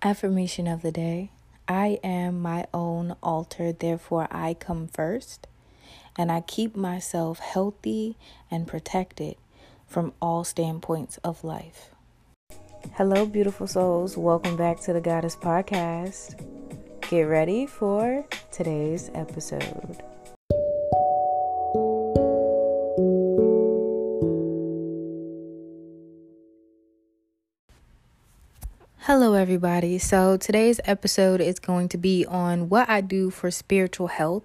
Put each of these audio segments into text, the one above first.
Affirmation of the day I am my own altar, therefore I come first, and I keep myself healthy and protected from all standpoints of life. Hello, beautiful souls. Welcome back to the Goddess Podcast. Get ready for today's episode. Everybody. So, today's episode is going to be on what I do for spiritual health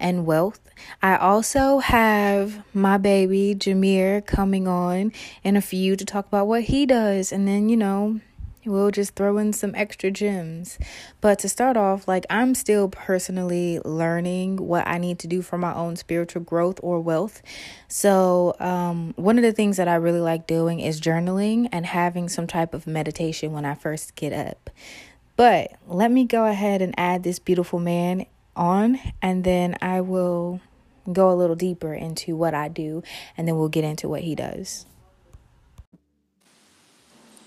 and wealth. I also have my baby Jameer coming on in a few to talk about what he does, and then, you know, We'll just throw in some extra gems. But to start off, like I'm still personally learning what I need to do for my own spiritual growth or wealth. So, um, one of the things that I really like doing is journaling and having some type of meditation when I first get up. But let me go ahead and add this beautiful man on, and then I will go a little deeper into what I do, and then we'll get into what he does.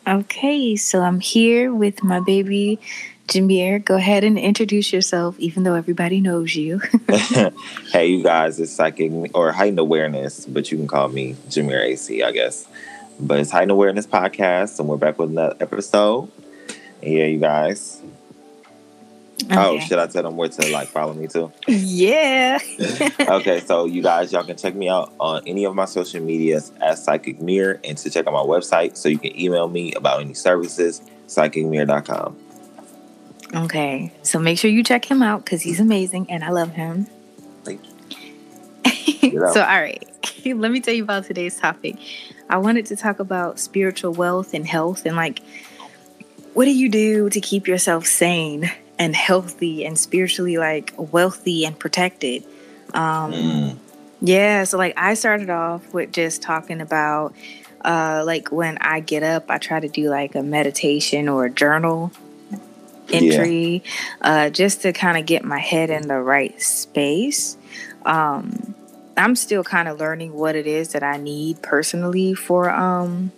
Okay, so I'm here with my baby Jameer. Go ahead and introduce yourself, even though everybody knows you. hey, you guys, it's psychic or heightened awareness, but you can call me Jameer AC, I guess. But it's heightened awareness podcast, and we're back with another episode. Yeah, you guys, Oh, okay. Oh, should I tell them where to like follow me too? Yeah. okay, so you guys, y'all can check me out on any of my social medias at Psychic Mirror and to check out my website so you can email me about any services, psychicmirror.com. Okay, so make sure you check him out because he's amazing and I love him. Thank you. so, all right, let me tell you about today's topic. I wanted to talk about spiritual wealth and health and like, what do you do to keep yourself sane? And healthy and spiritually like wealthy and protected. Um, mm. Yeah, so like I started off with just talking about uh, like when I get up, I try to do like a meditation or a journal entry yeah. uh, just to kind of get my head in the right space. Um, I'm still kind of learning what it is that I need personally for um,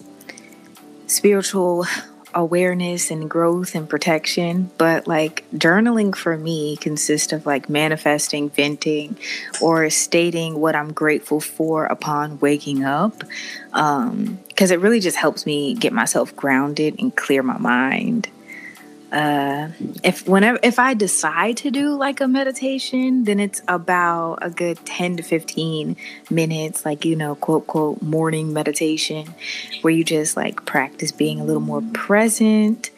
spiritual awareness and growth and protection but like journaling for me consists of like manifesting venting or stating what i'm grateful for upon waking up um because it really just helps me get myself grounded and clear my mind uh if whenever if i decide to do like a meditation then it's about a good 10 to 15 minutes like you know quote quote morning meditation where you just like practice being a little more present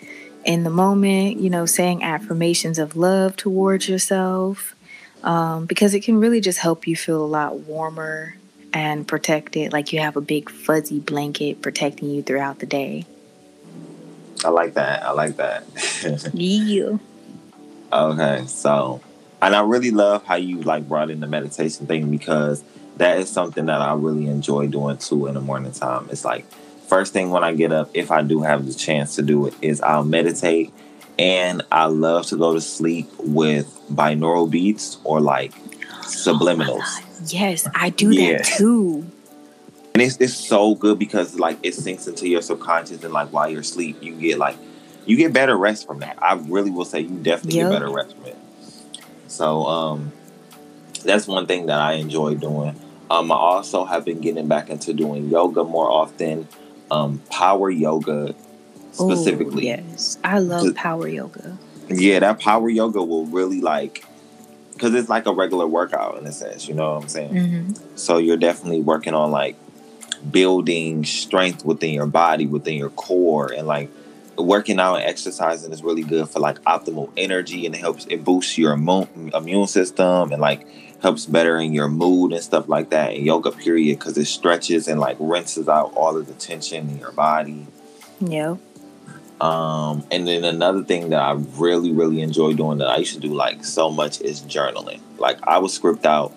in the moment you know saying affirmations of love towards yourself um, because it can really just help you feel a lot warmer and protected like you have a big fuzzy blanket protecting you throughout the day I like that. I like that. yeah. Okay, so and I really love how you like brought in the meditation thing because that is something that I really enjoy doing too in the morning time. It's like first thing when I get up, if I do have the chance to do it, is I'll meditate and I love to go to sleep with binaural beats or like oh subliminals. Oh yes, I do yeah. that too and it's it's so good because like it sinks into your subconscious and like while you're asleep you get like you get better rest from that. I really will say you definitely yep. get better rest from it. So um that's one thing that i enjoy doing. Um i also have been getting back into doing yoga more often um power yoga specifically. Ooh, yes. I love power yoga. Yeah that power yoga will really like because it's like a regular workout in a sense you know what i'm saying? Mm-hmm. so you're definitely working on like building strength within your body, within your core, and like working out and exercising is really good for like optimal energy and it helps it boosts your immune immune system and like helps bettering your mood and stuff like that. And yoga period because it stretches and like rinses out all of the tension in your body. Yeah. Um, and then another thing that I really, really enjoy doing that I used to do like so much is journaling. Like I would script out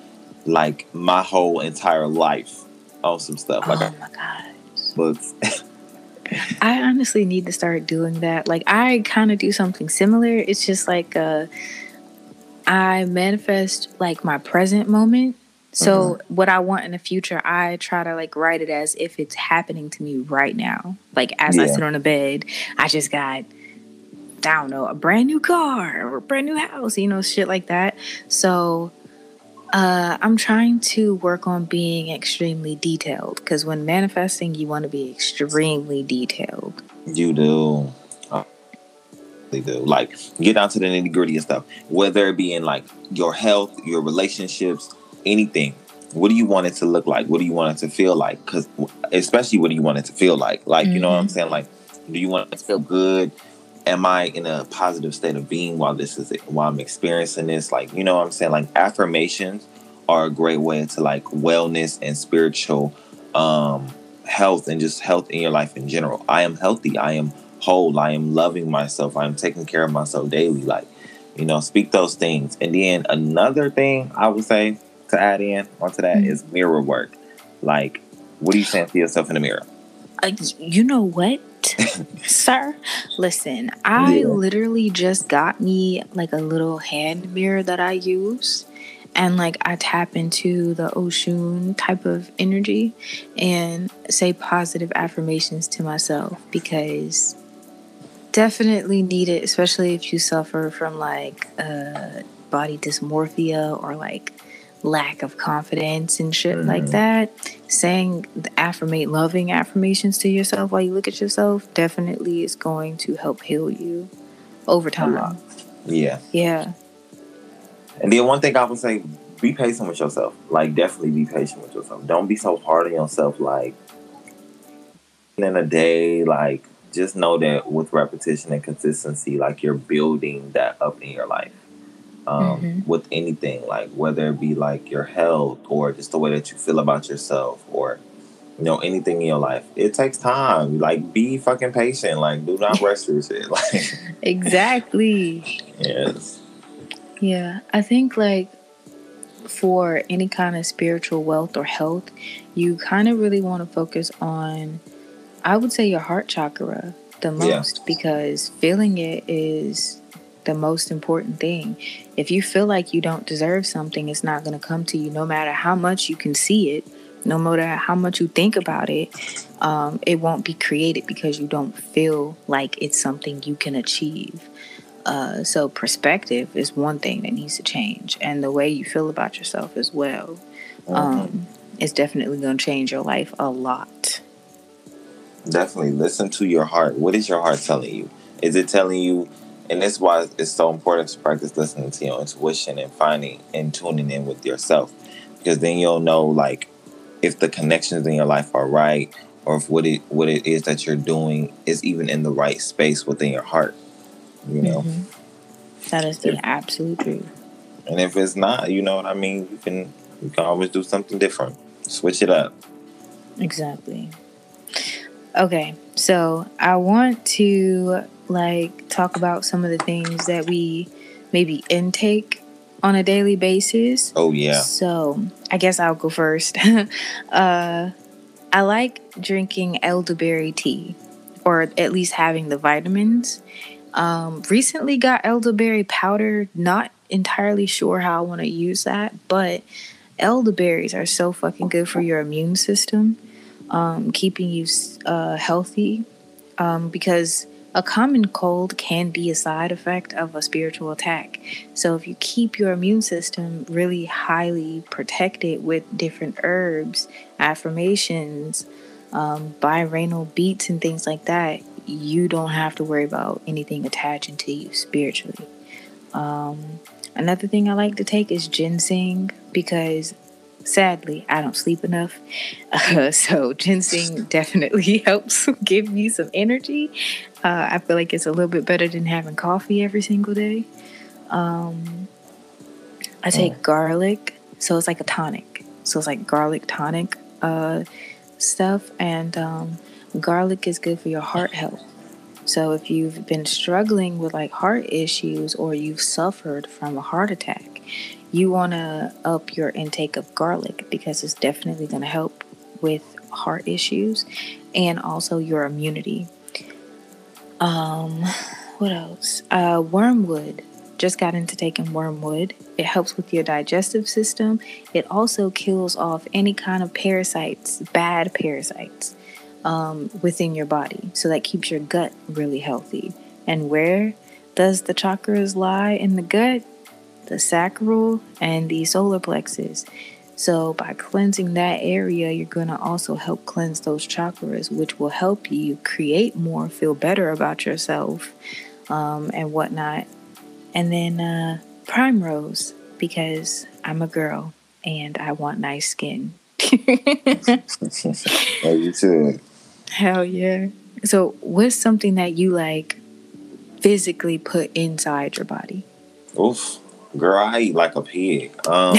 like my whole entire life on some stuff. Like oh my god, books. I honestly need to start doing that. Like I kind of do something similar. It's just like uh, I manifest like my present moment. So mm-hmm. what I want in the future, I try to like write it as if it's happening to me right now. Like as yeah. I sit on a bed, I just got I don't know, a brand new car or a brand new house, you know, shit like that. So uh, I'm trying to work on being extremely detailed because when manifesting, you want to be extremely detailed. You do. They do. Like, get down to the nitty gritty and stuff, whether it be in like your health, your relationships, anything. What do you want it to look like? What do you want it to feel like? Because, especially, what do you want it to feel like? Like, mm-hmm. you know what I'm mm-hmm. saying? Like, do you want it to feel good? Am I in a positive state of being while this is while I'm experiencing this? Like, you know what I'm saying? Like, affirmations are a great way to like wellness and spiritual um health and just health in your life in general. I am healthy. I am whole. I am loving myself. I am taking care of myself daily. Like, you know, speak those things. And then another thing I would say to add in onto that mm-hmm. is mirror work. Like, what are you saying to yourself in the mirror? Uh, you know what, sir? Listen, I yeah. literally just got me like a little hand mirror that I use and like I tap into the Oshun type of energy and say positive affirmations to myself because definitely need it, especially if you suffer from like uh, body dysmorphia or like lack of confidence and shit mm-hmm. like that. Saying affirmate loving affirmations to yourself while you look at yourself definitely is going to help heal you over time. Yeah. Yeah. And then one thing I would say, be patient with yourself. Like definitely be patient with yourself. Don't be so hard on yourself. Like in a day, like just know that with repetition and consistency, like you're building that up in your life. Um, mm-hmm. With anything, like whether it be like your health or just the way that you feel about yourself, or you know anything in your life, it takes time. Like be fucking patient. Like do not rush through shit. Like exactly. yes. Yeah, I think like for any kind of spiritual wealth or health, you kind of really want to focus on, I would say, your heart chakra the most yeah. because feeling it is the most important thing. If you feel like you don't deserve something, it's not going to come to you no matter how much you can see it, no matter how much you think about it. Um, it won't be created because you don't feel like it's something you can achieve. Uh, so perspective is one thing that needs to change, and the way you feel about yourself as well. Mm-hmm. Um, is definitely going to change your life a lot. Definitely listen to your heart. What is your heart telling you? Is it telling you? And that's why it's so important to practice listening to your intuition and finding and tuning in with yourself, because then you'll know like if the connections in your life are right, or if what it what it is that you're doing is even in the right space within your heart you know. Mm-hmm. That is the if, absolute truth. And if it's not, you know what I mean, you can you can always do something different. Switch it up. Exactly. Okay, so I want to like talk about some of the things that we maybe intake on a daily basis. Oh yeah. So I guess I'll go first. uh, I like drinking elderberry tea, or at least having the vitamins. Um, recently got elderberry powder. Not entirely sure how I want to use that, but elderberries are so fucking good for your immune system, um, keeping you uh, healthy. Um, because a common cold can be a side effect of a spiritual attack. So if you keep your immune system really highly protected with different herbs, affirmations, um, binaural beats, and things like that, you don't have to worry about anything attaching to you spiritually. Um, another thing I like to take is ginseng because sadly I don't sleep enough. Uh, so ginseng definitely helps give me some energy. Uh, I feel like it's a little bit better than having coffee every single day. Um, I take oh. garlic, so it's like a tonic. So it's like garlic tonic uh, stuff, and um, garlic is good for your heart health. So if you've been struggling with like heart issues or you've suffered from a heart attack, you want to up your intake of garlic because it's definitely going to help with heart issues and also your immunity. Um, what else? Uh, wormwood. Just got into taking wormwood. It helps with your digestive system. It also kills off any kind of parasites, bad parasites um, within your body. So that keeps your gut really healthy. And where does the chakras lie in the gut, the sacral, and the solar plexus. So, by cleansing that area, you're going to also help cleanse those chakras, which will help you create more, feel better about yourself, um, and whatnot. And then uh, Primrose, because I'm a girl and I want nice skin. oh, you too. Hell yeah. So, what's something that you like physically put inside your body? Oof. Girl, I eat like a pig. Um,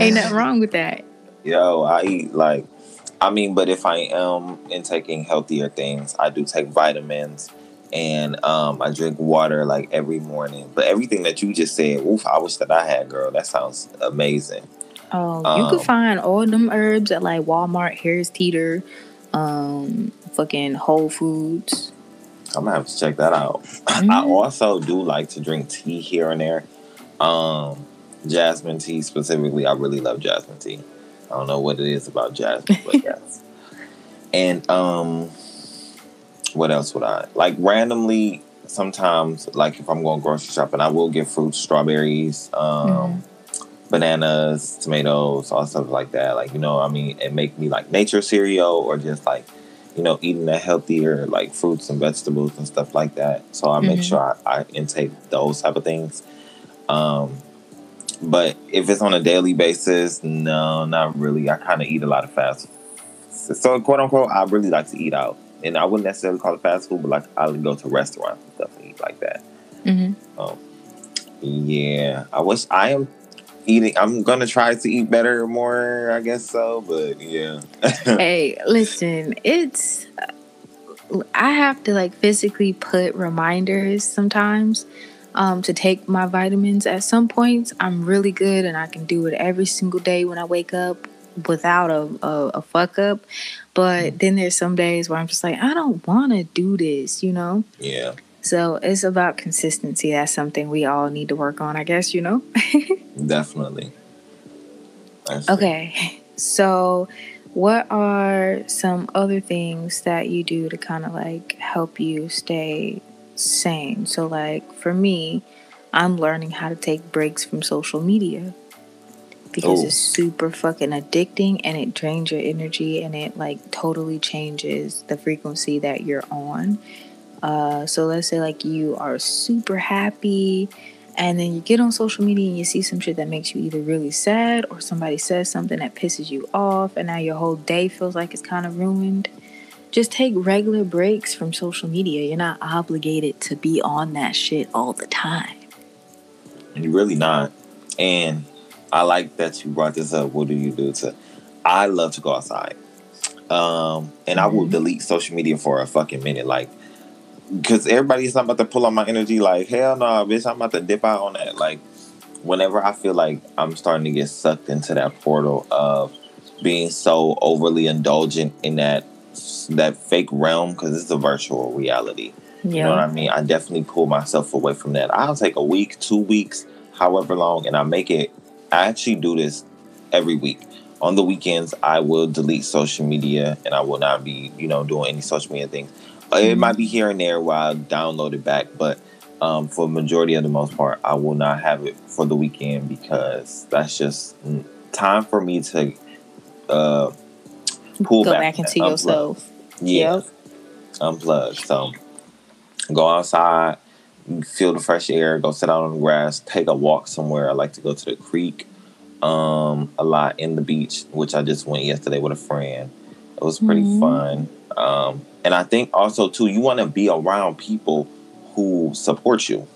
Ain't nothing wrong with that. Yo, I eat like, I mean, but if I am intaking healthier things, I do take vitamins and um, I drink water like every morning. But everything that you just said, oof, I wish that I had, girl. That sounds amazing. Oh, um, you can find all them herbs at like Walmart, Harris Teeter, um, fucking Whole Foods. I'm gonna have to check that out. Mm-hmm. I also do like to drink tea here and there. Um, jasmine tea specifically. I really love jasmine tea. I don't know what it is about jasmine, but yes. And um, what else would I like? Randomly, sometimes, like if I'm going grocery shopping, I will get fruits, strawberries, um, mm-hmm. bananas, tomatoes, all stuff like that. Like you know, I mean, it make me like nature cereal or just like you know eating a healthier like fruits and vegetables and stuff like that. So I make mm-hmm. sure I, I intake those type of things. Um, but if it's on a daily basis, no, not really. I kind of eat a lot of fast. Food. So quote unquote, I really like to eat out, and I wouldn't necessarily call it fast food, but like I would go to restaurants and stuff and eat like that. Mm-hmm. Um, yeah, I wish I am eating. I'm gonna try to eat better, more. I guess so, but yeah. hey, listen, it's. I have to like physically put reminders sometimes um, to take my vitamins. At some points, I'm really good and I can do it every single day when I wake up without a, a, a fuck up. But mm. then there's some days where I'm just like, I don't want to do this, you know? Yeah. So it's about consistency. That's something we all need to work on, I guess, you know? Definitely. okay. So, what are some other things that you do to kind of like help you stay sane. So, like for me, I'm learning how to take breaks from social media because oh. it's super fucking addicting and it drains your energy and it like totally changes the frequency that you're on. Uh, so let's say like you are super happy and then you get on social media and you see some shit that makes you either really sad or somebody says something that pisses you off and now your whole day feels like it's kind of ruined just take regular breaks from social media. You're not obligated to be on that shit all the time. You're really not. And I like that you brought this up. What do you do to? I love to go outside. Um, and mm-hmm. I will mm-hmm. delete social media for a fucking minute. Like, because everybody's not about to pull on my energy. Like, hell no, nah, bitch, I'm about to dip out on that. Like, whenever I feel like I'm starting to get sucked into that portal of being so overly indulgent in that that fake realm because it's a virtual reality. Yeah. You know what I mean? I definitely pull myself away from that. I'll take a week, two weeks, however long, and I make it. I actually do this every week. On the weekends, I will delete social media and I will not be, you know, doing any social media things. Uh, mm-hmm. It might be here and there while I download it back, but um, for majority of the most part, I will not have it for the weekend because that's just time for me to uh, pull go back, back into unplug. yourself. Yeah, yep. unplug. So go outside, feel the fresh air, go sit out on the grass, take a walk somewhere. I like to go to the creek um, a lot in the beach, which I just went yesterday with a friend. It was pretty mm-hmm. fun. Um, and I think also too, you want to be around people who support you.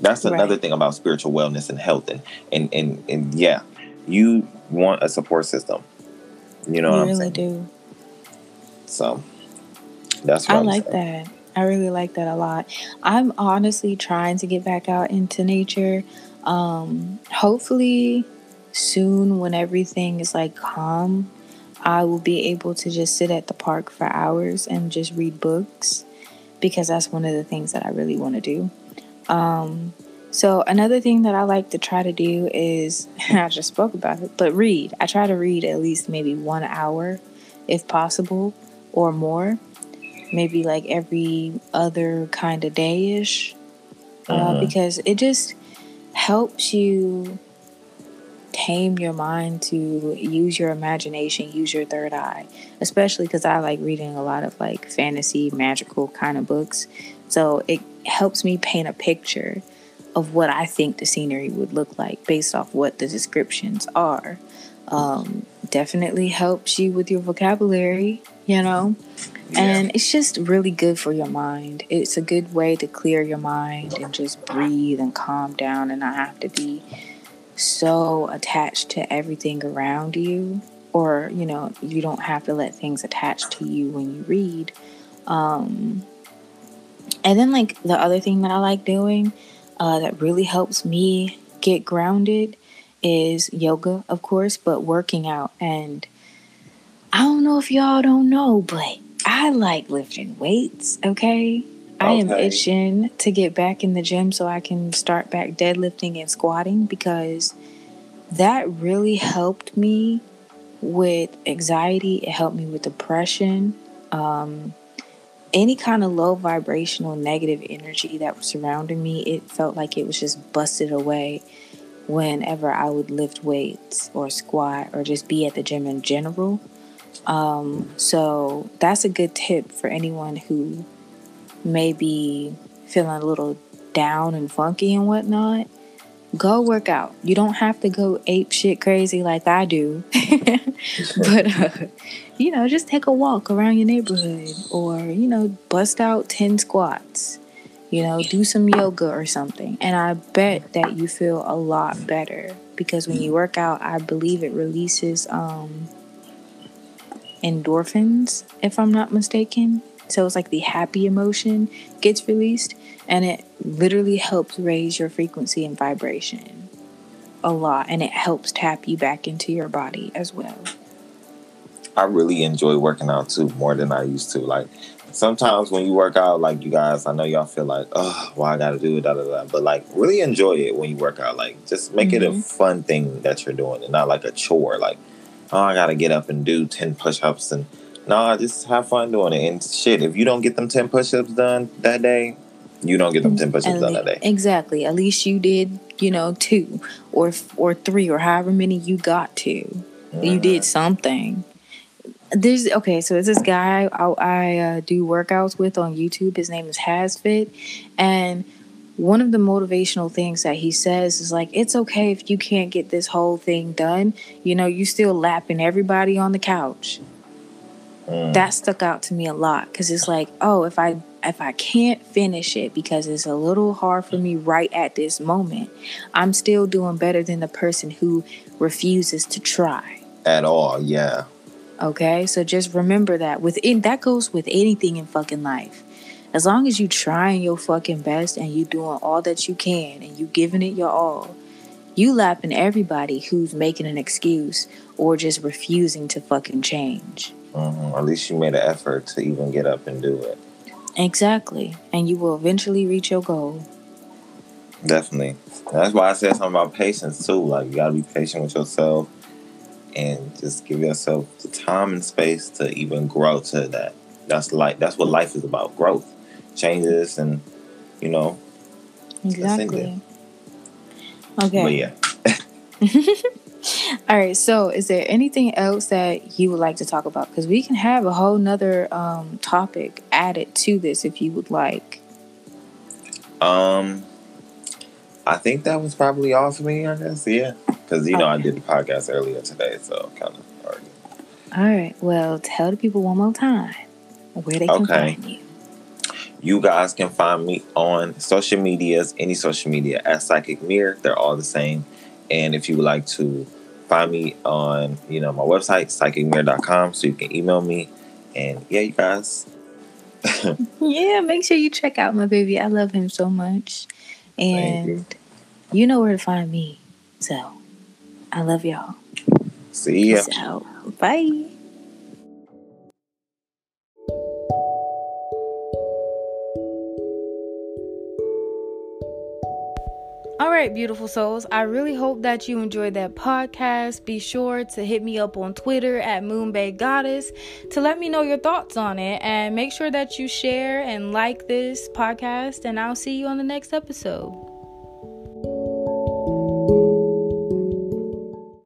That's another right. thing about spiritual wellness and health, and and and, and yeah, you want a support system. You know, you really I'm saying? do. So that's I like saying. that. I really like that a lot. I'm honestly trying to get back out into nature. Um, hopefully soon when everything is like calm, I will be able to just sit at the park for hours and just read books because that's one of the things that I really want to do. Um, so another thing that I like to try to do is I just spoke about it, but read. I try to read at least maybe one hour if possible or more. maybe like every other kind of day ish, uh, mm-hmm. because it just helps you tame your mind to use your imagination, use your third eye, especially because I like reading a lot of like fantasy, magical kind of books. So it helps me paint a picture of what I think the scenery would look like based off what the descriptions are. Um, definitely helps you with your vocabulary, you know. Yeah. And it's just really good for your mind. It's a good way to clear your mind and just breathe and calm down and not have to be so attached to everything around you. Or, you know, you don't have to let things attach to you when you read. Um, and then, like, the other thing that I like doing uh, that really helps me get grounded is yoga, of course, but working out. And I don't know if y'all don't know, but I like lifting weights, okay? I am itching to get back in the gym so I can start back deadlifting and squatting because that really helped me with anxiety. It helped me with depression. Um, any kind of low vibrational negative energy that was surrounding me, it felt like it was just busted away whenever I would lift weights or squat or just be at the gym in general. Um, so that's a good tip for anyone who may be feeling a little down and funky and whatnot. Go work out. You don't have to go ape shit crazy like I do, but uh, you know, just take a walk around your neighborhood, or you know, bust out ten squats you know, do some yoga or something. And I bet that you feel a lot better because when you work out, I believe it releases um, endorphins, if I'm not mistaken. So it's like the happy emotion gets released and it literally helps raise your frequency and vibration a lot and it helps tap you back into your body as well. I really enjoy working out too more than I used to. Like sometimes when you work out, like you guys, I know y'all feel like, oh, well, I got to do it, da da da. But like, really enjoy it when you work out. Like, just make mm-hmm. it a mm-hmm. fun thing that you're doing, and not like a chore. Like, oh, I got to get up and do ten push-ups, and no, just have fun doing it. And shit, if you don't get them ten push-ups done that day, you don't get them ten push-ups done that day. Exactly. At least you did, you know, two or or three or however many you got to. Mm-hmm. You did something there's okay so it's this guy i, I uh, do workouts with on youtube his name is hasfit and one of the motivational things that he says is like it's okay if you can't get this whole thing done you know you still lapping everybody on the couch mm. that stuck out to me a lot because it's like oh if i if i can't finish it because it's a little hard for me right at this moment i'm still doing better than the person who refuses to try at all yeah Okay, so just remember that. Within that goes with anything in fucking life. As long as you trying your fucking best and you doing all that you can and you giving it your all, you lapping everybody who's making an excuse or just refusing to fucking change. Mm-hmm. At least you made an effort to even get up and do it. Exactly, and you will eventually reach your goal. Definitely. That's why I said something about patience too. Like you gotta be patient with yourself and just give yourself the time and space to even grow to that. That's like that's what life is about: growth, changes, and you know. Exactly. Okay. But yeah. All right. So, is there anything else that you would like to talk about? Because we can have a whole nother um, topic added to this if you would like. Um, I think that was probably all for me. I guess. Yeah because you know okay. I did the podcast earlier today, so kind of already. All right. Well, tell the people one more time where they can okay. find you. You guys can find me on social medias, any social media at Psychic Mirror. They're all the same. And if you would like to find me on, you know, my website, psychicmirror.com, so you can email me. And yeah, you guys. yeah, make sure you check out my baby. I love him so much. And you. you know where to find me. So I love y'all. See ya. Peace out. Bye. Right, beautiful souls. I really hope that you enjoyed that podcast. Be sure to hit me up on Twitter at Moonbay Goddess to let me know your thoughts on it. And make sure that you share and like this podcast. And I'll see you on the next episode.